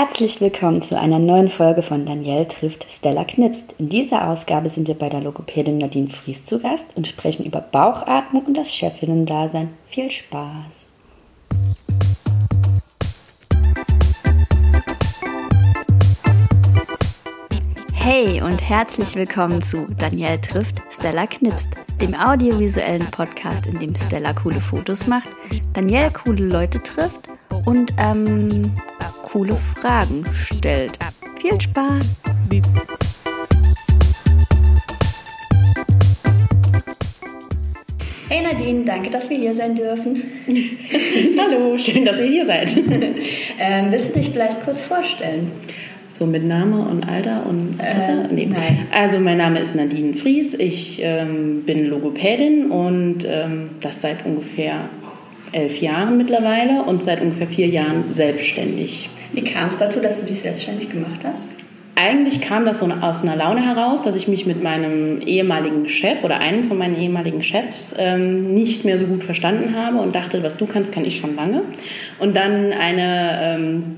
Herzlich willkommen zu einer neuen Folge von Danielle trifft Stella Knipst. In dieser Ausgabe sind wir bei der Logopädin Nadine Fries zu Gast und sprechen über Bauchatmung und das Chefinnen-Dasein. Viel Spaß! Hey und herzlich willkommen zu Danielle trifft Stella Knipst, dem audiovisuellen Podcast, in dem Stella coole Fotos macht, Danielle coole Leute trifft und ähm, coole Fragen stellt. Viel Spaß! Hey Nadine, danke, dass wir hier sein dürfen. Hallo, schön, dass ihr hier seid. ähm, willst du dich vielleicht kurz vorstellen? So mit Name und Alter und Alter? Äh, nee. Nein. Also mein Name ist Nadine Fries, ich ähm, bin Logopädin und ähm, das seit ungefähr elf Jahren mittlerweile und seit ungefähr vier Jahren selbstständig. Wie kam es dazu, dass du dich selbstständig gemacht hast? Eigentlich kam das so aus einer Laune heraus, dass ich mich mit meinem ehemaligen Chef oder einem von meinen ehemaligen Chefs ähm, nicht mehr so gut verstanden habe und dachte, was du kannst, kann ich schon lange. Und dann eine ähm,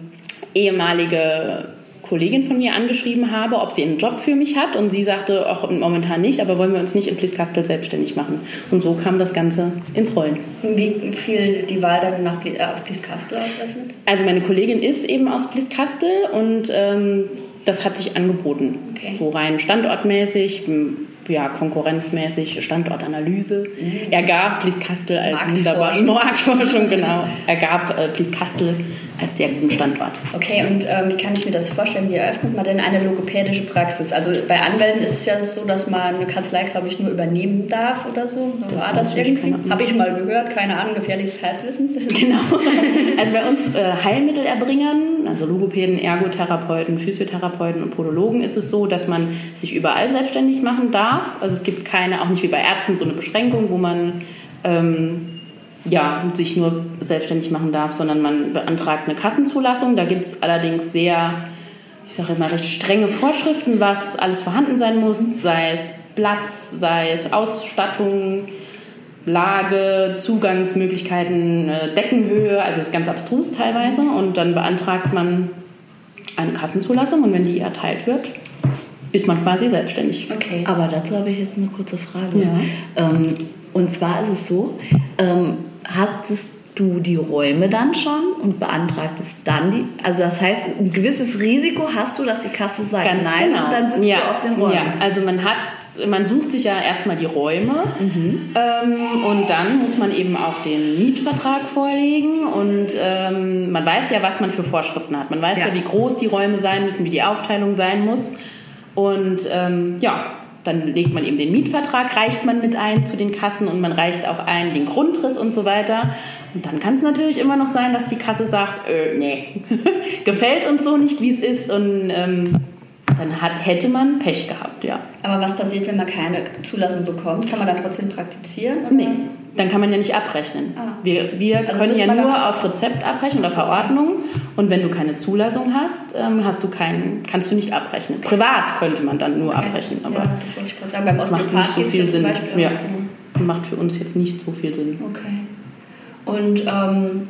ehemalige Kollegin von mir angeschrieben habe, ob sie einen Job für mich hat. Und sie sagte, auch momentan nicht, aber wollen wir uns nicht in Pliskastel selbstständig machen. Und so kam das Ganze ins Rollen. Wie viel die Wahl dann nach, äh, auf Pliskastel ausrechnet? Also meine Kollegin ist eben aus Pliskastel und ähm, das hat sich angeboten. Okay. So rein standortmäßig, ja, konkurrenzmäßig, Standortanalyse. Mhm. ergab Pliskastel als wunderbare Marktforschung, genau. Ergab äh, Pliskastel als sehr guten Standort. Okay, und ähm, wie kann ich mir das vorstellen? Wie eröffnet man denn eine logopädische Praxis? Also bei Anwälten ist es ja so, dass man eine Kanzlei, glaube ich, nur übernehmen darf oder so. Das War das irgendwie? Habe ich mal gehört, keine Ahnung, gefährliches Halbwissen. Genau. Also bei uns äh, Heilmittelerbringern, also Logopäden, Ergotherapeuten, Physiotherapeuten und Podologen ist es so, dass man sich überall selbstständig machen darf. Also es gibt keine, auch nicht wie bei Ärzten, so eine Beschränkung, wo man ähm, ja, sich nur selbstständig machen darf, sondern man beantragt eine Kassenzulassung. Da gibt es allerdings sehr, ich sage mal, recht strenge Vorschriften, was alles vorhanden sein muss, sei es Platz, sei es Ausstattung, Lage, Zugangsmöglichkeiten, äh, Deckenhöhe, also ist ganz abstrus teilweise. Und dann beantragt man eine Kassenzulassung und wenn die erteilt wird, ist man quasi selbstständig. Okay. Aber dazu habe ich jetzt eine kurze Frage. Ja. Ähm, und zwar ist es so, ähm, hattest du die Räume dann schon und beantragtest dann die, also das heißt, ein gewisses Risiko hast du, dass die Kasse sagt Ganz nein genau. und dann sitzt ja. du auf den Räumen. Ja, also man hat, man sucht sich ja erstmal die Räume mhm. ähm, und dann muss man eben auch den Mietvertrag vorlegen und ähm, man weiß ja, was man für Vorschriften hat. Man weiß ja. ja, wie groß die Räume sein müssen, wie die Aufteilung sein muss und ähm, ja, dann legt man eben den Mietvertrag, reicht man mit ein zu den Kassen und man reicht auch ein den Grundriss und so weiter. Und dann kann es natürlich immer noch sein, dass die Kasse sagt, äh, nee, gefällt uns so nicht, wie es ist und ähm, dann hat, hätte man Pech gehabt, ja. Aber was passiert, wenn man keine Zulassung bekommt? Kann man dann trotzdem praktizieren? Oder? Nee, dann kann man ja nicht abrechnen. Ah. Wir, wir also können ja nur auf Rezept abrechnen oder Verordnung. Und wenn du keine Zulassung hast, ähm, hast du keinen, kannst du nicht abrechnen. Privat könnte man dann nur okay. abrechnen. Aber ja, das wollte ich gerade sagen. Beim macht nicht so viel Sinn. Ja. Macht für uns jetzt nicht so viel Sinn. Okay. Und ähm,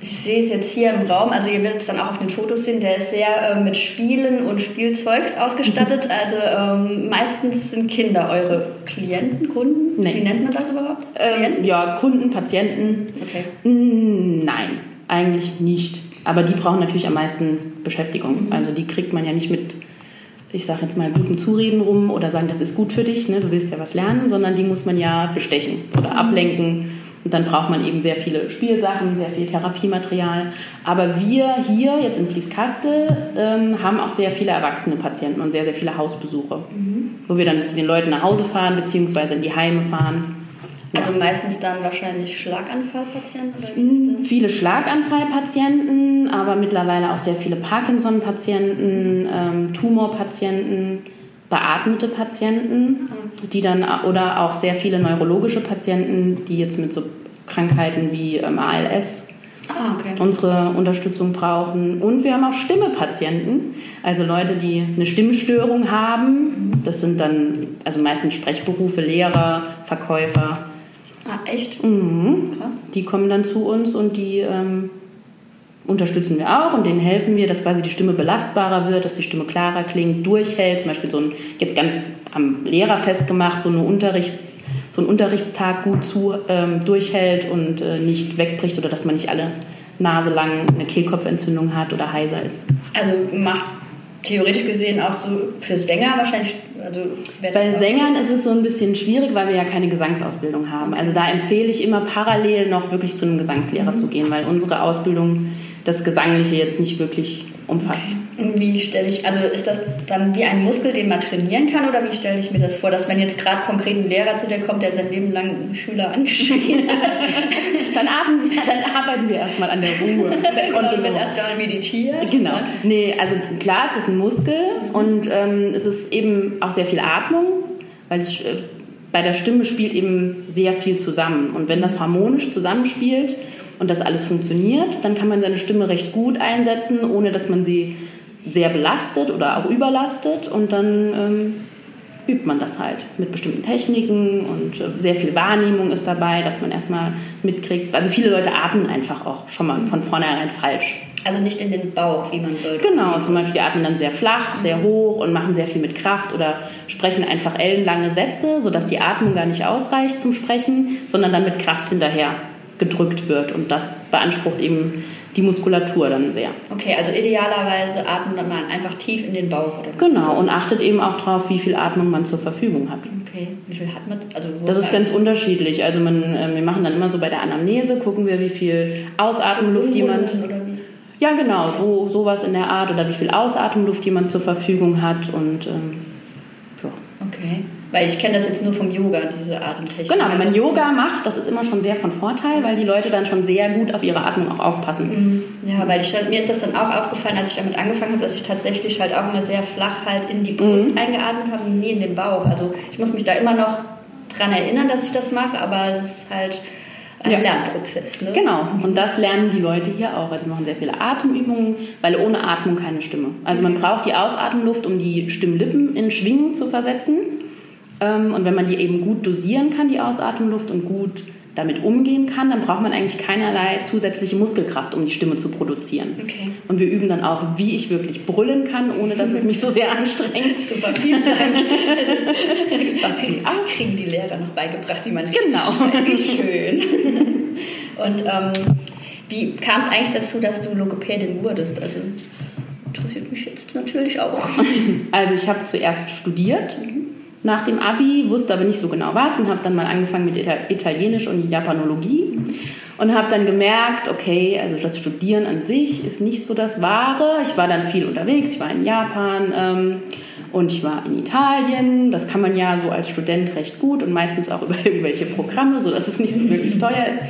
ich sehe es jetzt hier im Raum, also ihr werdet es dann auch auf den Fotos sehen, der ist sehr äh, mit Spielen und Spielzeugs ausgestattet. Also ähm, meistens sind Kinder eure Klienten, Kunden? Nee. Wie nennt man das überhaupt? Ähm, ja, Kunden, Patienten. Okay. Nein, eigentlich nicht. Aber die brauchen natürlich am meisten Beschäftigung. Mhm. Also die kriegt man ja nicht mit, ich sage jetzt mal, guten Zureden rum oder sagen, das ist gut für dich, ne, du willst ja was lernen, sondern die muss man ja bestechen oder mhm. ablenken und dann braucht man eben sehr viele Spielsachen, sehr viel Therapiematerial. Aber wir hier jetzt in Plieskastel ähm, haben auch sehr viele erwachsene Patienten und sehr, sehr viele Hausbesuche, mhm. wo wir dann zu den Leuten nach Hause fahren beziehungsweise in die Heime fahren. Also meistens dann wahrscheinlich Schlaganfallpatienten? Oder wie ist das? Viele Schlaganfallpatienten, aber mittlerweile auch sehr viele Parkinson-Patienten, ähm, Tumorpatienten beatmete Patienten, die dann oder auch sehr viele neurologische Patienten, die jetzt mit so Krankheiten wie ähm, ALS ah, okay. unsere Unterstützung brauchen. Und wir haben auch Stimmepatienten, also Leute, die eine Stimmstörung haben. Das sind dann also meistens Sprechberufe, Lehrer, Verkäufer. Ah, echt? Mhm. Krass. Die kommen dann zu uns und die ähm, unterstützen wir auch und denen helfen wir, dass quasi die Stimme belastbarer wird, dass die Stimme klarer klingt, durchhält. Zum Beispiel so ein, jetzt ganz am Lehrer festgemacht, so, eine Unterrichts, so ein Unterrichtstag gut zu, ähm, durchhält und äh, nicht wegbricht oder dass man nicht alle Nase lang eine Kehlkopfentzündung hat oder heiser ist. Also macht theoretisch gesehen auch so für Sänger wahrscheinlich. Also Bei Sängern ist es so ein bisschen schwierig, weil wir ja keine Gesangsausbildung haben. Also da empfehle ich immer parallel noch wirklich zu einem Gesangslehrer mhm. zu gehen, weil unsere Ausbildung das Gesangliche jetzt nicht wirklich umfasst. Und wie stelle ich, also ist das dann wie ein Muskel, den man trainieren kann oder wie stelle ich mir das vor, dass wenn jetzt gerade konkret ein Lehrer zu dir kommt, der sein Leben lang einen Schüler angeschrien hat? dann, arbeiten, dann arbeiten wir erstmal an der Ruhe. Der konnte man erst mal meditieren. Genau. Nee, also klar, es ist ein Muskel mhm. und ähm, es ist eben auch sehr viel Atmung, weil es, äh, bei der Stimme spielt eben sehr viel zusammen. Und wenn das harmonisch zusammenspielt, und das alles funktioniert, dann kann man seine Stimme recht gut einsetzen, ohne dass man sie sehr belastet oder auch überlastet und dann ähm, übt man das halt mit bestimmten Techniken und äh, sehr viel Wahrnehmung ist dabei, dass man erstmal mitkriegt. Also viele Leute atmen einfach auch schon mal von vornherein falsch. Also nicht in den Bauch, wie man sollte. Genau, zum Beispiel die atmen dann sehr flach, sehr hoch und machen sehr viel mit Kraft oder sprechen einfach ellenlange Sätze, sodass die Atmung gar nicht ausreicht zum Sprechen, sondern dann mit Kraft hinterher gedrückt wird. Und das beansprucht eben die Muskulatur dann sehr. Okay, also idealerweise atmet man einfach tief in den Bauch. Oder genau, und achtet eben auch darauf, wie viel Atmung man zur Verfügung hat. Okay, wie viel hat man? Also das ist ganz unterschiedlich. Also man, äh, wir machen dann immer so bei der Anamnese, gucken wir, wie viel Ausatemluft jemand... Ja, genau, so sowas in der Art oder wie viel Ausatemluft jemand zur Verfügung hat und ähm, ja. Okay. Weil ich kenne das jetzt nur vom Yoga, diese Atemtechnik. Genau, wenn man Yoga macht, das ist immer schon sehr von Vorteil, weil die Leute dann schon sehr gut auf ihre Atmung auch aufpassen. Mhm. Ja, weil ich, mir ist das dann auch aufgefallen, als ich damit angefangen habe, dass ich tatsächlich halt auch immer sehr flach halt in die Brust mhm. eingeatmet habe und nie in den Bauch. Also ich muss mich da immer noch dran erinnern, dass ich das mache, aber es ist halt ein ja. Lernprozess. Ne? Genau, und das lernen die Leute hier auch. Also machen sehr viele Atemübungen, weil ohne Atmung keine Stimme. Also man braucht die Ausatemluft, um die Stimmlippen in Schwingung zu versetzen. Ähm, und wenn man die eben gut dosieren kann, die Ausatemluft, und gut damit umgehen kann, dann braucht man eigentlich keinerlei zusätzliche Muskelkraft, um die Stimme zu produzieren. Okay. Und wir üben dann auch, wie ich wirklich brüllen kann, ohne dass es mich so sehr anstrengt. Super, vielen Dank. das geht auch. Kriegen die Lehrer noch beigebracht, wie man richtig Genau. Wie schön. Und ähm, wie kam es eigentlich dazu, dass du Logopädin wurdest? Also das interessiert mich jetzt natürlich auch. Also ich habe zuerst studiert. Mhm nach dem Abi, wusste aber nicht so genau was und habe dann mal angefangen mit Italienisch und Japanologie und habe dann gemerkt, okay, also das Studieren an sich ist nicht so das Wahre. Ich war dann viel unterwegs, ich war in Japan ähm, und ich war in Italien. Das kann man ja so als Student recht gut und meistens auch über irgendwelche Programme, sodass es nicht so wirklich teuer ist.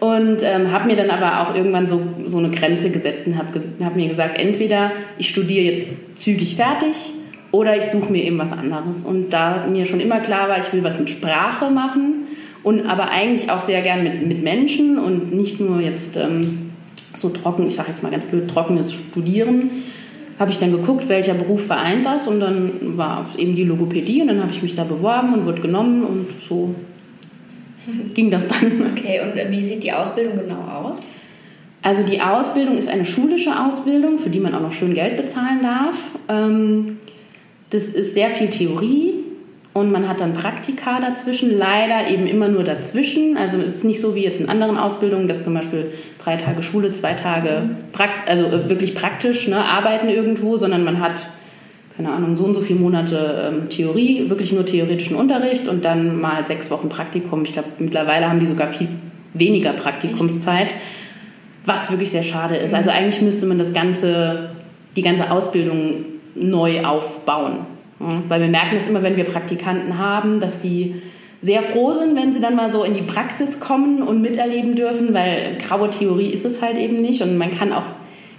Und ähm, habe mir dann aber auch irgendwann so, so eine Grenze gesetzt und habe hab mir gesagt, entweder ich studiere jetzt zügig fertig oder ich suche mir eben was anderes. Und da mir schon immer klar war, ich will was mit Sprache machen und aber eigentlich auch sehr gern mit, mit Menschen und nicht nur jetzt ähm, so trocken, ich sage jetzt mal ganz blöd, trockenes Studieren, habe ich dann geguckt, welcher Beruf vereint das und dann war es eben die Logopädie und dann habe ich mich da beworben und wurde genommen und so ging das dann. Okay, und wie sieht die Ausbildung genau aus? Also die Ausbildung ist eine schulische Ausbildung, für die man auch noch schön Geld bezahlen darf. Ähm, das ist sehr viel Theorie und man hat dann Praktika dazwischen, leider eben immer nur dazwischen. Also es ist nicht so wie jetzt in anderen Ausbildungen, dass zum Beispiel drei Tage Schule, zwei Tage, also äh, wirklich praktisch ne, arbeiten irgendwo, sondern man hat, keine Ahnung, so und so viele Monate ähm, Theorie, wirklich nur theoretischen Unterricht und dann mal sechs Wochen Praktikum. Ich glaube, mittlerweile haben die sogar viel weniger Praktikumszeit, was wirklich sehr schade ist. Also eigentlich müsste man das ganze, die ganze Ausbildung neu aufbauen. Weil wir merken es immer, wenn wir Praktikanten haben, dass die sehr froh sind, wenn sie dann mal so in die Praxis kommen und miterleben dürfen, weil graue Theorie ist es halt eben nicht. Und man kann auch,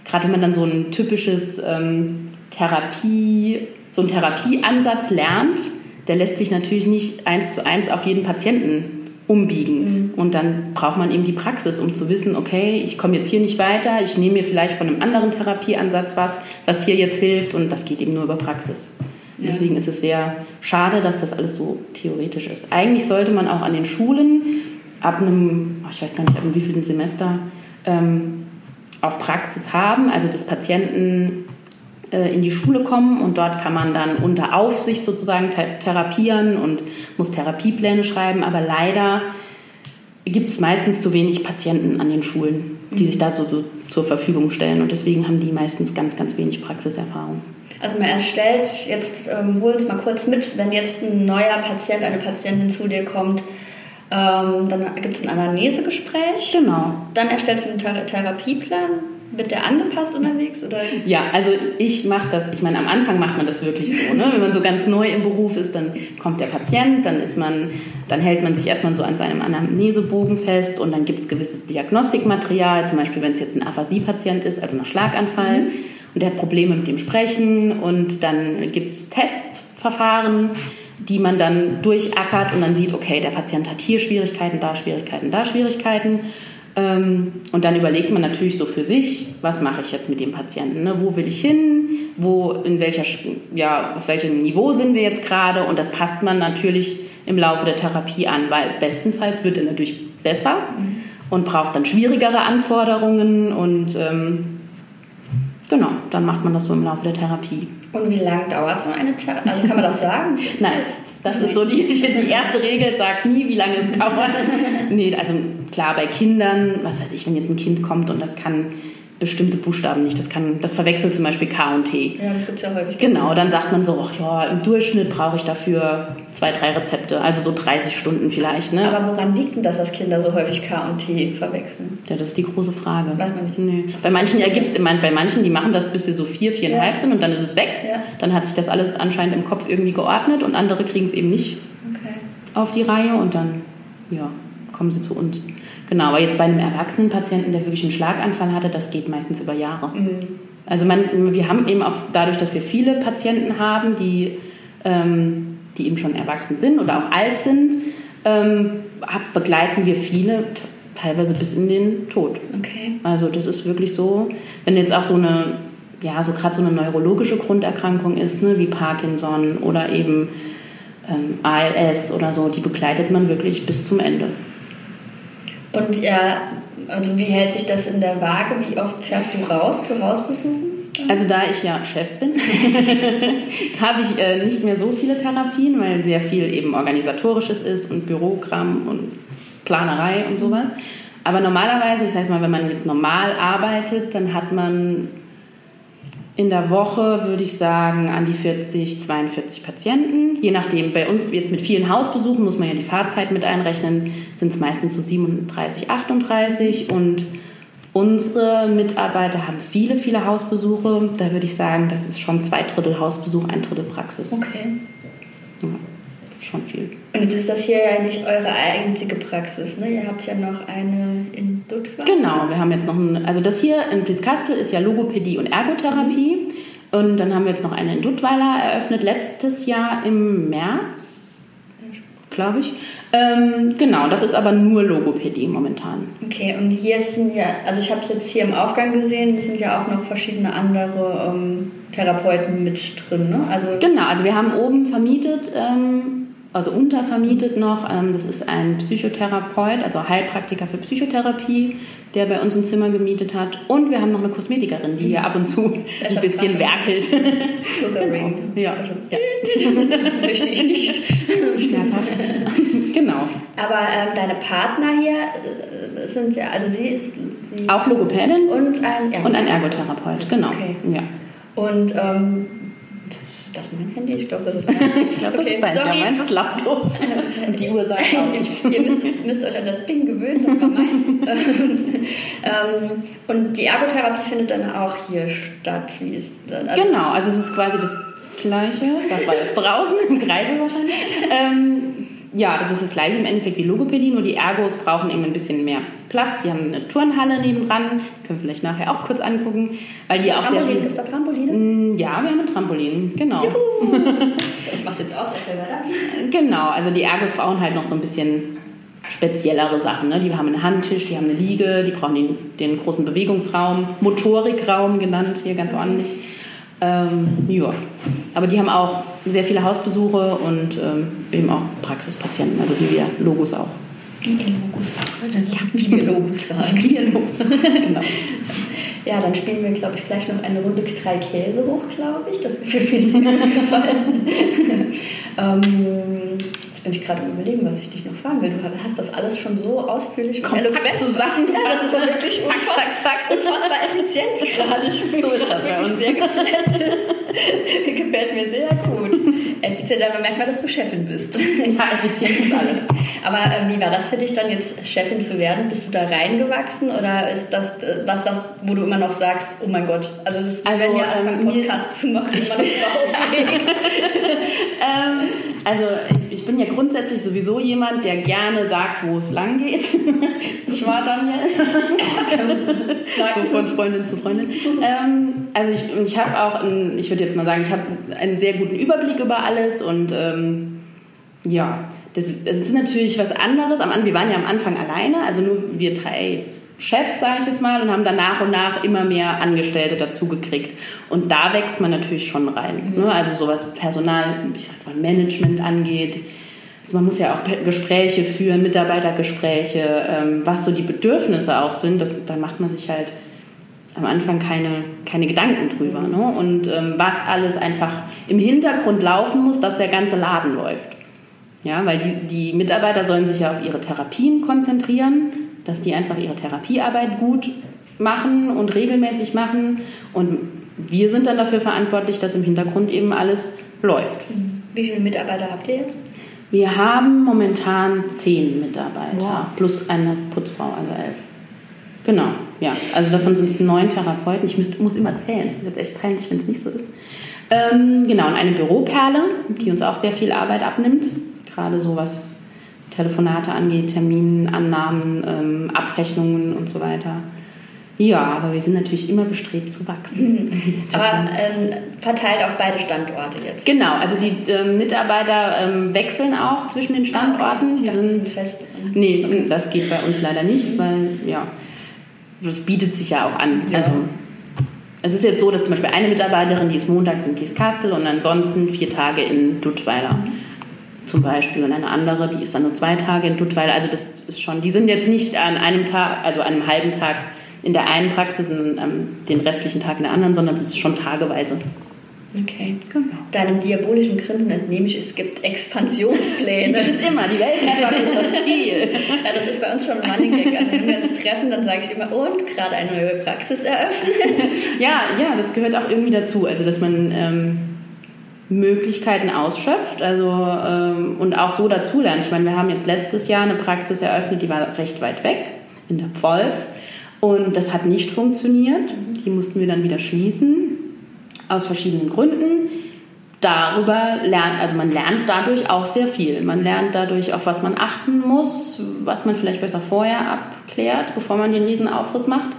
gerade wenn man dann so ein typisches ähm, Therapie, so einen Therapieansatz lernt, der lässt sich natürlich nicht eins zu eins auf jeden Patienten umbiegen. Mhm. Und dann braucht man eben die Praxis, um zu wissen, okay, ich komme jetzt hier nicht weiter, ich nehme mir vielleicht von einem anderen Therapieansatz was, was hier jetzt hilft und das geht eben nur über Praxis. Ja. Deswegen ist es sehr schade, dass das alles so theoretisch ist. Eigentlich sollte man auch an den Schulen ab einem, ich weiß gar nicht, ab einem wievielten Semester, ähm, auch Praxis haben, also dass Patienten in die Schule kommen und dort kann man dann unter Aufsicht sozusagen therapieren und muss Therapiepläne schreiben, aber leider gibt es meistens zu wenig Patienten an den Schulen, die sich da so, so, zur Verfügung stellen und deswegen haben die meistens ganz, ganz wenig Praxiserfahrung. Also man erstellt, jetzt ähm, hol uns mal kurz mit, wenn jetzt ein neuer Patient, eine Patientin zu dir kommt, ähm, dann gibt es ein Anamnesegespräch. Genau. Dann erstellst du einen Thera Therapieplan. Wird der angepasst unterwegs? Oder? Ja, also ich mache das, ich meine, am Anfang macht man das wirklich so. Ne? Wenn man so ganz neu im Beruf ist, dann kommt der Patient, dann ist man, dann hält man sich erstmal so an seinem Anamnesebogen fest und dann gibt es gewisses Diagnostikmaterial, zum Beispiel wenn es jetzt ein Aphasie-Patient ist, also ein Schlaganfall, mhm. und der hat Probleme mit dem Sprechen und dann gibt es Testverfahren die man dann durchackert und dann sieht, okay, der Patient hat hier Schwierigkeiten, da Schwierigkeiten, da Schwierigkeiten. Ähm, und dann überlegt man natürlich so für sich, was mache ich jetzt mit dem Patienten? Ne? Wo will ich hin? Wo, in welcher, ja, auf welchem Niveau sind wir jetzt gerade? Und das passt man natürlich im Laufe der Therapie an, weil bestenfalls wird er natürlich besser und braucht dann schwierigere Anforderungen und ähm, genau, dann macht man das so im Laufe der Therapie. Und wie lange dauert so eine Therapie? Also kann man das sagen? Nein, das ist so die, die erste Regel, sag nie, wie lange es dauert. nee, also klar, bei Kindern, was weiß ich, wenn jetzt ein Kind kommt und das kann bestimmte Buchstaben nicht. Das, kann, das verwechselt zum Beispiel K und T. Ja, das gibt es ja häufig. Genau, dann sagt man so, ach ja, im Durchschnitt brauche ich dafür zwei, drei Rezepte, also so 30 Stunden vielleicht. Ne? Aber woran liegt denn das, dass Kinder so häufig K und T verwechseln? Ja, das ist die große Frage. Weiß man nicht. Nee. Bei manchen ergibt, bei manchen, die machen das, bis sie so vier, viereinhalb ja. sind und dann ist es weg. Ja. Dann hat sich das alles anscheinend im Kopf irgendwie geordnet und andere kriegen es eben nicht okay. auf die Reihe und dann, ja, kommen sie zu uns. Genau, aber jetzt bei einem erwachsenen Patienten, der wirklich einen Schlaganfall hatte, das geht meistens über Jahre. Mhm. Also man, wir haben eben auch dadurch, dass wir viele Patienten haben, die, ähm, die eben schon erwachsen sind oder auch alt sind, ähm, begleiten wir viele teilweise bis in den Tod. Okay. Also das ist wirklich so, wenn jetzt auch so eine, ja, so gerade so eine neurologische Grunderkrankung ist, ne, wie Parkinson oder eben ähm, ALS oder so, die begleitet man wirklich bis zum Ende. Und ja, also wie hält sich das in der Waage? Wie oft fährst du raus zu Hausbesuchen? Also da ich ja Chef bin, habe ich äh, nicht mehr so viele Therapien, weil sehr viel eben organisatorisches ist und Bürogramm und Planerei und sowas. Aber normalerweise, ich sage mal, wenn man jetzt normal arbeitet, dann hat man in der Woche würde ich sagen an die 40, 42 Patienten. Je nachdem, bei uns jetzt mit vielen Hausbesuchen muss man ja die Fahrzeit mit einrechnen, sind es meistens so 37, 38 und unsere Mitarbeiter haben viele, viele Hausbesuche. Da würde ich sagen, das ist schon zwei Drittel Hausbesuch, ein Drittel Praxis. Okay. Ja schon viel. Und jetzt ist das hier ja nicht eure einzige Praxis, ne? Ihr habt ja noch eine in Duttweiler. Genau, wir haben jetzt noch ein, also das hier in Blieskastel ist ja Logopädie und Ergotherapie. Mhm. Und dann haben wir jetzt noch eine in Duttweiler eröffnet, letztes Jahr im März, glaube ich. Ähm, genau, das ist aber nur Logopädie momentan. Okay, und hier sind ja, also ich habe es jetzt hier im Aufgang gesehen, es sind ja auch noch verschiedene andere ähm, Therapeuten mit drin, ne? Also genau, also wir haben oben vermietet ähm, also untervermietet noch. Ähm, das ist ein Psychotherapeut, also Heilpraktiker für Psychotherapie, der bei uns ein Zimmer gemietet hat. Und wir haben noch eine Kosmetikerin, die hier ab und zu ein bisschen werkelt. Sugar Ring. Ja. ja. Möchte ich nicht. Schmerzhaft. genau. Aber ähm, deine Partner hier äh, sind ja, also sie ist... Sie Auch Logopädin und ein Ergotherapeut. Und ein Ergotherapeut, genau. Okay. Ja. Und ähm, das ist mein Handy? Ich glaube, das ist mein Ich glaube, das okay, ist deins. Ja, meins ist lautlos. Und die Uhr sagt auch nichts. Ihr müsst, müsst, euch an das Ping gewöhnen, das war meins. ähm, und die Ergotherapie findet dann auch hier statt. Wie ist das? Also genau, also es ist quasi das Gleiche. Das war jetzt draußen im Kreise wahrscheinlich. Ähm, ja, das ist das gleiche im Endeffekt wie Logopädie, nur die Ergos brauchen eben ein bisschen mehr Platz. Die haben eine Turnhalle nebendran, können wir vielleicht nachher auch kurz angucken. Weil die auch Trampolin, sehr gibt es da Trampoline? Mm, ja, wir haben ein Trampolin, genau. Juhu. ich mach's jetzt aus, erzähl weiter. Genau, also die Ergos brauchen halt noch so ein bisschen speziellere Sachen. Ne? Die haben einen Handtisch, die haben eine Liege, die brauchen den, den großen Bewegungsraum, Motorikraum genannt, hier ganz ordentlich. Ähm, ja, aber die haben auch sehr viele Hausbesuche und ähm, eben auch Praxispatienten, also wie wir Logos auch. Wie Logos auch. Ja, wie wir Logos sagen. Wie Logos, genau. Ja, dann spielen wir, glaube ich, gleich noch eine Runde drei Käse hoch, glaube ich. Das wird mir sehr gut gefallen. ähm, Jetzt bin ich gerade am überlegen, was ich dich noch fragen will. Du hast das alles schon so ausführlich und eloquent zusammen. Ja, das ist ja wirklich zack, zack, zack. unfassbar effizient gerade. So ist das bei uns. Sehr gefällt. Gefällt mir sehr gut. Effizient, aber merkt man, dass du Chefin bist. Ja, effizient ist alles. Aber äh, wie war das für dich dann jetzt Chefin zu werden? Bist du da reingewachsen oder ist das äh, was, was, wo du immer noch sagst, oh mein Gott, also das ist also, wenn ihr ähm, anfangen Podcast zu machen, ich bin ähm, also ich, ich, bin ja grundsätzlich sowieso jemand, der gerne sagt, wo es lang geht. ich war Daniel. so von Freundin zu Freundin. Ähm, also ich, ich habe auch, einen, ich würde jetzt mal sagen, ich habe einen sehr guten Überblick über alles und ähm, ja, das, das, ist natürlich was anderes. wir waren ja am Anfang alleine, also nur wir drei Chefs, sage ich jetzt mal, und haben dann nach und nach immer mehr Angestellte dazugekriegt. Und da wächst man natürlich schon rein. Mhm. Ne? Also so was Personal, ich sag mal, Management angeht. Also man muss ja auch Gespräche führen, Mitarbeitergespräche, ähm, was so die Bedürfnisse auch sind. Das, da macht man sich halt am Anfang keine, keine Gedanken drüber. Ne? Und ähm, was alles einfach im Hintergrund laufen muss, dass der ganze Laden läuft. Ja, weil die, die Mitarbeiter sollen sich ja auf ihre Therapien konzentrieren dass die einfach ihre Therapiearbeit gut machen und regelmäßig machen. Und wir sind dann dafür verantwortlich, dass im Hintergrund eben alles läuft. Wie viele Mitarbeiter habt ihr jetzt? Wir haben momentan zehn Mitarbeiter wow. plus eine Putzfrau, also elf. Genau, ja. Also davon sind es neun Therapeuten. Ich müsst, muss immer zählen, es ist jetzt echt peinlich, wenn es nicht so ist. Ähm, genau, und eine Büroperle, die uns auch sehr viel Arbeit abnimmt. Gerade so was Telefonate angeht, Terminannahmen, ähm, Abrechnungen und so weiter. Ja, aber wir sind natürlich immer bestrebt zu wachsen. Mhm. aber ähm, verteilt auf beide Standorte jetzt. Genau, also die äh, Mitarbeiter ähm, wechseln auch zwischen den Standorten. Okay. Die sind, fest. Nee, okay. das geht bei uns leider nicht, mhm. weil ja, das bietet sich ja auch an. Ja. Also es ist jetzt so, dass zum Beispiel eine Mitarbeiterin, die ist montags in Blieskastel und ansonsten vier Tage in Duttweiler. Mhm zum Beispiel und eine andere, die ist dann nur zwei Tage in Duttweiler. Also das ist schon, die sind jetzt nicht an einem Tag, also an einem halben Tag in der einen Praxis und ähm, den restlichen Tag in der anderen, sondern es ist schon tageweise. Okay. Genau. Deinem diabolischen Grinsen entnehme ich, es gibt Expansionspläne. Das ist immer, die Weltherrschaft ist das Ziel. ja, das ist bei uns schon ein Running Gag. Also wenn wir uns treffen, dann sage ich immer, und gerade eine neue Praxis eröffnet. ja, ja, das gehört auch irgendwie dazu. Also dass man ähm, Möglichkeiten ausschöpft also, ähm, und auch so dazulernt. Ich meine, wir haben jetzt letztes Jahr eine Praxis eröffnet, die war recht weit weg in der Pfalz und das hat nicht funktioniert. Die mussten wir dann wieder schließen aus verschiedenen Gründen. Darüber lernt, also man lernt dadurch auch sehr viel. Man lernt dadurch, auf was man achten muss, was man vielleicht besser vorher abklärt, bevor man den Riesenaufriss macht.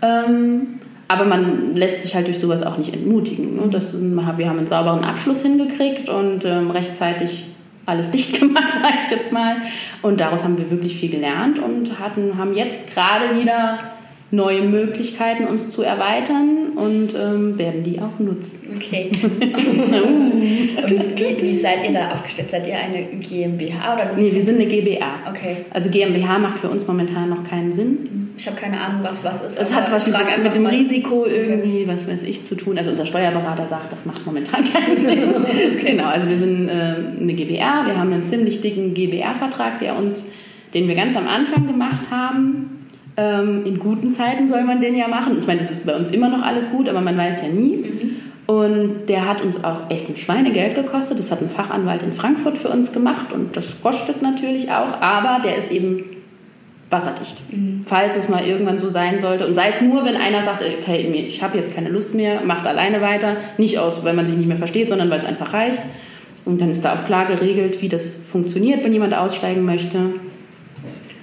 Ähm, aber man lässt sich halt durch sowas auch nicht entmutigen. Ne? Das, wir haben einen sauberen Abschluss hingekriegt und ähm, rechtzeitig alles dicht gemacht, sage ich jetzt mal. Und daraus haben wir wirklich viel gelernt und hatten, haben jetzt gerade wieder neue Möglichkeiten, uns zu erweitern und ähm, werden die auch nutzen. Okay. und wie, wie, seid ihr da aufgestellt? Seid ihr eine GmbH oder? Nee, wir sind eine GbA. Okay. Also GmbH macht für uns momentan noch keinen Sinn. Ich habe keine Ahnung, was was ist. Es hat was mit, mit dem Risiko irgendwie, was weiß ich, zu tun. Also unser Steuerberater sagt, das macht momentan keinen Sinn. okay. Genau, also wir sind äh, eine GbA. Wir haben einen ziemlich dicken GbR-Vertrag, der uns, den wir ganz am Anfang gemacht haben ähm, in guten Zeiten soll man den ja machen. Ich meine, das ist bei uns immer noch alles gut, aber man weiß ja nie. Mhm. Und der hat uns auch echt ein Schweinegeld gekostet. Das hat ein Fachanwalt in Frankfurt für uns gemacht und das kostet natürlich auch, aber der ist eben wasserdicht. Mhm. Falls es mal irgendwann so sein sollte. Und sei es nur, wenn einer sagt, okay, ich habe jetzt keine Lust mehr, macht alleine weiter. Nicht aus, weil man sich nicht mehr versteht, sondern weil es einfach reicht. Und dann ist da auch klar geregelt, wie das funktioniert, wenn jemand aussteigen möchte.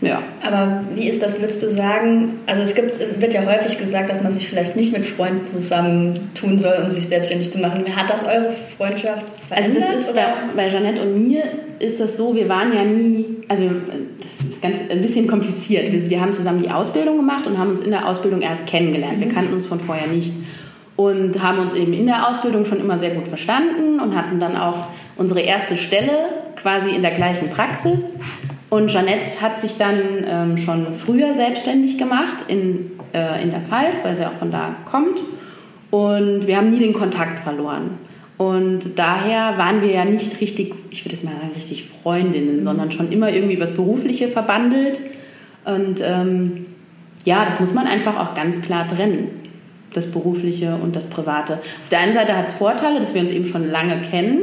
Ja. Aber wie ist das, würdest du sagen? Also es, gibt, es wird ja häufig gesagt, dass man sich vielleicht nicht mit Freunden zusammen tun soll, um sich selbstständig zu machen. Hat das eure Freundschaft verändert? Also das ist oder? bei Jeanette und mir ist das so, wir waren ja nie, also das ist ganz ein bisschen kompliziert. Wir, wir haben zusammen die Ausbildung gemacht und haben uns in der Ausbildung erst kennengelernt. Wir mhm. kannten uns von vorher nicht und haben uns eben in der Ausbildung schon immer sehr gut verstanden und hatten dann auch unsere erste Stelle quasi in der gleichen Praxis und Jeanette hat sich dann ähm, schon früher selbstständig gemacht in äh, in der Pfalz, weil sie auch von da kommt. Und wir haben nie den Kontakt verloren. Und daher waren wir ja nicht richtig, ich würde jetzt mal sagen, richtig Freundinnen, mhm. sondern schon immer irgendwie was Berufliche verbandelt. Und ähm, ja, das muss man einfach auch ganz klar trennen, das Berufliche und das Private. Auf der einen Seite hat es Vorteile, dass wir uns eben schon lange kennen.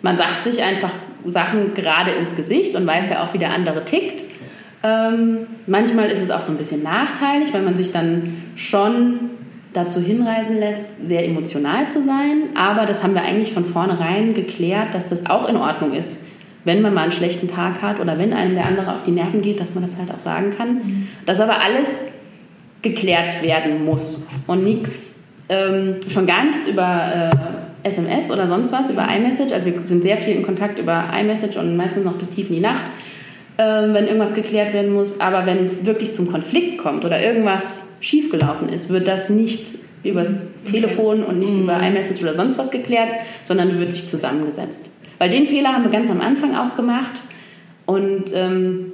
Man sagt sich einfach Sachen gerade ins Gesicht und weiß ja auch, wie der andere tickt. Ähm, manchmal ist es auch so ein bisschen nachteilig, weil man sich dann schon dazu hinreisen lässt, sehr emotional zu sein. Aber das haben wir eigentlich von vornherein geklärt, dass das auch in Ordnung ist, wenn man mal einen schlechten Tag hat oder wenn einem der andere auf die Nerven geht, dass man das halt auch sagen kann. Mhm. Dass aber alles geklärt werden muss und nichts, ähm, schon gar nichts über äh, SMS oder sonst was, über iMessage. Also wir sind sehr viel in Kontakt über iMessage und meistens noch bis tief in die Nacht, äh, wenn irgendwas geklärt werden muss. Aber wenn es wirklich zum Konflikt kommt oder irgendwas schiefgelaufen ist, wird das nicht übers Telefon und nicht mhm. über iMessage oder sonst was geklärt, sondern wird sich zusammengesetzt. Weil den Fehler haben wir ganz am Anfang auch gemacht und ähm,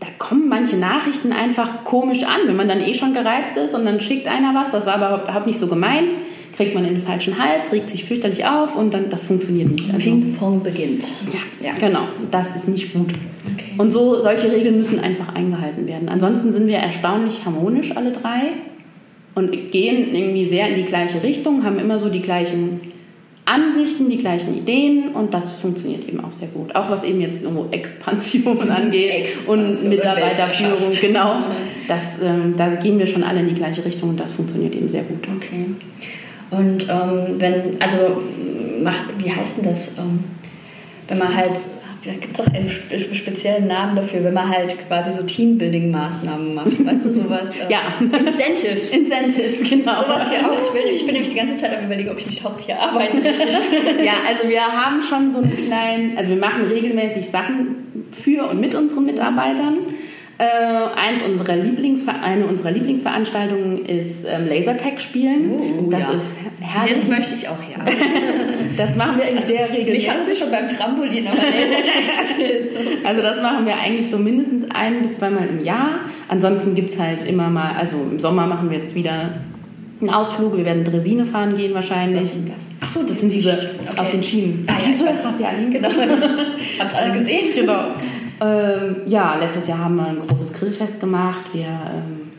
da kommen manche Nachrichten einfach komisch an, wenn man dann eh schon gereizt ist und dann schickt einer was, das war aber überhaupt nicht so gemeint, kriegt man in den falschen Hals, regt sich fürchterlich auf und dann das funktioniert nicht. Also, Ping-Pong beginnt. Ja, ja, genau. Das ist nicht gut. Okay. Und so solche Regeln müssen einfach eingehalten werden. Ansonsten sind wir erstaunlich harmonisch alle drei und gehen irgendwie sehr in die gleiche Richtung, haben immer so die gleichen Ansichten, die gleichen Ideen und das funktioniert eben auch sehr gut. Auch was eben jetzt so Expansion angeht Expansion und Mitarbeiterführung, genau. Das, ähm, da gehen wir schon alle in die gleiche Richtung und das funktioniert eben sehr gut. Okay. Und ähm, wenn, also, macht, wie heißt denn das? Ähm, wenn man halt da gibt es auch einen speziellen Namen dafür, wenn man halt quasi so Teambuilding-Maßnahmen macht. Weißt du, sowas? Ähm, ja. Incentives. Incentives, genau. Sowas hier auch. Ich bin, ich bin nämlich die ganze Zeit am überlegen, ob ich nicht auch hier arbeiten möchte. ja, also wir haben schon so einen kleinen, also wir machen regelmäßig Sachen für und mit unseren Mitarbeitern. Äh, eins unserer Lieblingsver eine unserer Lieblingsveranstaltungen ist ähm, Lasertag spielen. Uh, das ja. ist herrlich. Jetzt möchte ich auch hier. das machen wir eigentlich sehr regelmäßig. Ich hatte schon beim Trampolin, aber Lasertag. also das machen wir eigentlich so mindestens ein bis zweimal im Jahr. Ansonsten gibt es halt immer mal, also im Sommer machen wir jetzt wieder einen Ausflug. Wir werden Dresine fahren gehen wahrscheinlich. Sind das? Das sind diese okay. auf den Schienen. Ah, diese habt ihr alle genau. Habt alle gesehen? Genau. Ähm, ja, letztes Jahr haben wir ein großes Grillfest gemacht. Wir ähm,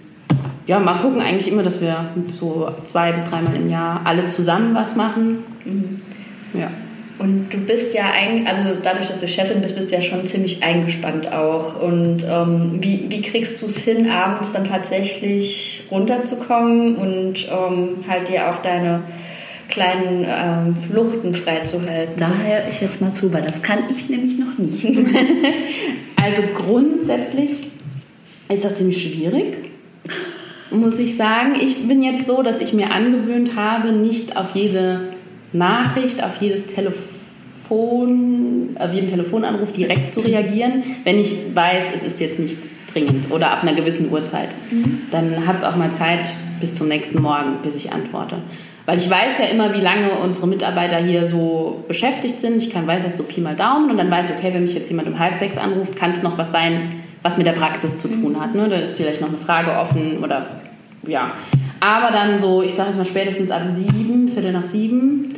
ja, mal gucken eigentlich immer, dass wir so zwei bis dreimal im Jahr alle zusammen was machen. Mhm. Ja. Und du bist ja eigentlich, also dadurch, dass du Chefin bist, bist du ja schon ziemlich eingespannt auch. Und ähm, wie, wie kriegst du es hin, abends dann tatsächlich runterzukommen und ähm, halt dir auch deine kleinen ähm, Fluchten freizuhalten. Da höre ich jetzt mal zu, weil das kann ich nämlich noch nicht. also grundsätzlich ist das ziemlich schwierig, muss ich sagen. Ich bin jetzt so, dass ich mir angewöhnt habe, nicht auf jede Nachricht, auf jedes Telefon, auf jeden Telefonanruf direkt zu reagieren, wenn ich weiß, es ist jetzt nicht dringend oder ab einer gewissen Uhrzeit. Mhm. Dann hat es auch mal Zeit bis zum nächsten Morgen, bis ich antworte. Weil ich weiß ja immer, wie lange unsere Mitarbeiter hier so beschäftigt sind. Ich kann, weiß das so Pi mal Daumen und dann weiß ich, okay, wenn mich jetzt jemand um halb sechs anruft, kann es noch was sein, was mit der Praxis zu tun hat. Ne? Da ist vielleicht noch eine Frage offen oder ja. Aber dann so, ich sage jetzt mal spätestens ab sieben, Viertel nach sieben,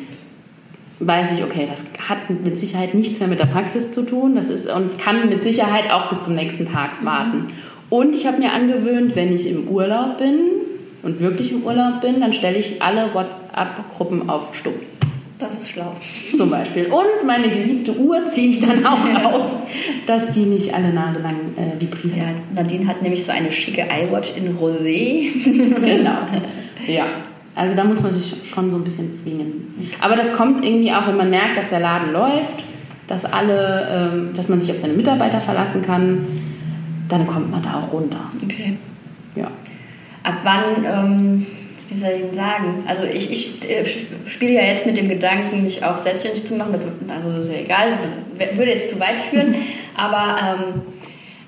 weiß ich, okay, das hat mit Sicherheit nichts mehr mit der Praxis zu tun. Das ist, und kann mit Sicherheit auch bis zum nächsten Tag warten. Und ich habe mir angewöhnt, wenn ich im Urlaub bin, und wirklich im Urlaub bin, dann stelle ich alle WhatsApp-Gruppen auf Stumm. Das ist schlau. Zum Beispiel. Und meine geliebte Uhr ziehe ich dann auch auf, dass die nicht alle Nase lang äh, vibriert. Ja, Nadine hat nämlich so eine schicke iWatch in Rosé. genau. Ja. Also da muss man sich schon so ein bisschen zwingen. Aber das kommt irgendwie auch, wenn man merkt, dass der Laden läuft, dass alle, ähm, dass man sich auf seine Mitarbeiter verlassen kann, dann kommt man da auch runter. Okay. Ja ab wann, ähm, wie soll ich denn sagen? Also ich, ich äh, spiele ja jetzt mit dem Gedanken, mich auch selbstständig zu machen. Also ist ja egal, würde jetzt zu weit führen. Aber ähm,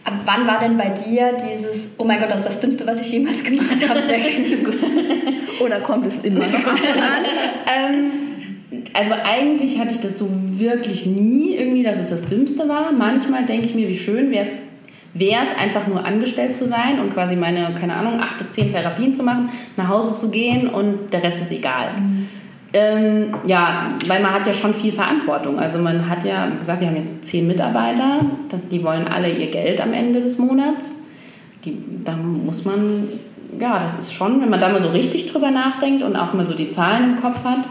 ab wann war denn bei dir dieses, oh mein Gott, das ist das Dümmste, was ich jemals gemacht habe? Oder kommt es immer noch an? ähm, also eigentlich hatte ich das so wirklich nie irgendwie, dass es das Dümmste war. Manchmal denke ich mir, wie schön wäre es wäre es einfach nur angestellt zu sein und quasi meine, keine Ahnung, acht bis zehn Therapien zu machen, nach Hause zu gehen und der Rest ist egal. Mhm. Ähm, ja, weil man hat ja schon viel Verantwortung. Also man hat ja, wie gesagt, wir haben jetzt zehn Mitarbeiter, die wollen alle ihr Geld am Ende des Monats. Die, da muss man, ja, das ist schon, wenn man da mal so richtig drüber nachdenkt und auch mal so die Zahlen im Kopf hat,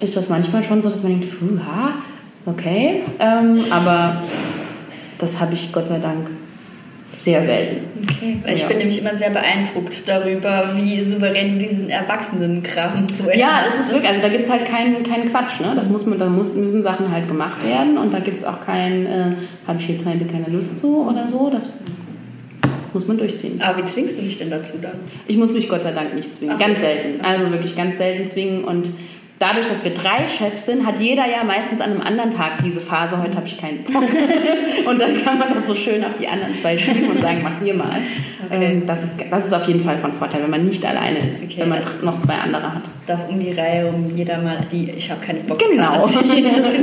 ist das manchmal schon so, dass man denkt, ha, okay, ähm, aber das habe ich Gott sei Dank sehr selten. Okay, weil ich bin nämlich immer sehr beeindruckt darüber, wie souverän du diesen Erwachsenenkram so Ja, das ist wirklich, also da gibt es halt keinen kein Quatsch, ne? Das muss man, da muss, müssen Sachen halt gemacht werden und da gibt es auch kein, äh, habe ich jetzt heute keine Lust zu oder so. Das muss man durchziehen. Aber wie zwingst du dich denn dazu dann? Ich muss mich Gott sei Dank nicht zwingen. So. Ganz selten. Also wirklich ganz selten zwingen und dadurch, dass wir drei Chefs sind, hat jeder ja meistens an einem anderen Tag diese Phase, heute habe ich keinen Bock. und dann kann man das so schön auf die anderen zwei schieben und sagen, mach mir mal. Okay. Ähm, das, ist, das ist auf jeden Fall von Vorteil, wenn man nicht alleine ist, okay. wenn man noch zwei andere hat. Darf um die Reihe um jeder mal die, ich habe keine Bock Genau, das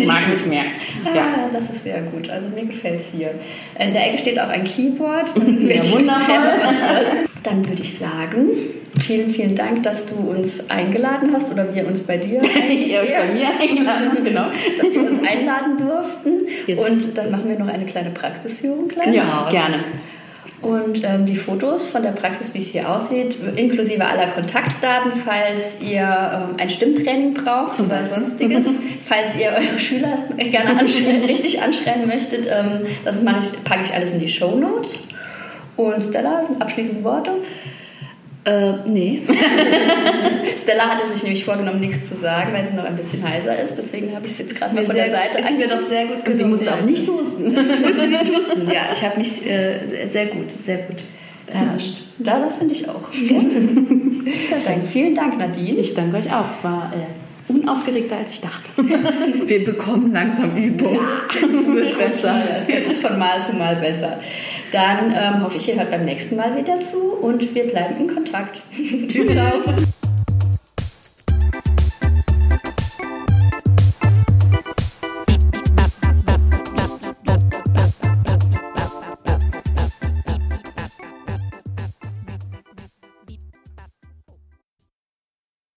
mag nicht mehr. Ah, ja. das ist sehr gut, also mir gefällt es hier. In der Ecke steht auch ein Keyboard. ja, wundervoll. Dann würde ich sagen, vielen, vielen Dank, dass du uns eingeladen hast oder wir uns bei dir. Ihr euch bei mir eingeladen, genau. Dass wir uns einladen durften. Jetzt. Und dann machen wir noch eine kleine Praxisführung gleich. Ja, gerne. Und ähm, die Fotos von der Praxis, wie es hier aussieht, inklusive aller Kontaktdaten, falls ihr ähm, ein Stimmtraining braucht oder sonstiges, falls ihr eure Schüler gerne anschreien, richtig anschreien möchtet, ähm, das ich, packe ich alles in die Show Notes. Und Stella, abschließende Worte? Äh, nee. Stella hatte sich nämlich vorgenommen, nichts zu sagen, weil sie noch ein bisschen heiser ist. Deswegen habe ich es jetzt gerade mal von der Seite Ist mir doch sehr gut Und sie musste auch nicht husten. ich musste nicht husten. Ja, ich habe mich äh, sehr gut, sehr gut beherrscht. Ja, das finde ich auch. Okay. Vielen Dank, Nadine. Ich danke euch auch. Es war äh, unaufgeregter, als ich dachte. Wir bekommen langsam Übung. Ja, es wird besser. Es wird von Mal zu Mal besser. Dann ähm, hoffe ich, ihr hört beim nächsten Mal wieder zu und wir bleiben in Kontakt. Tschüss.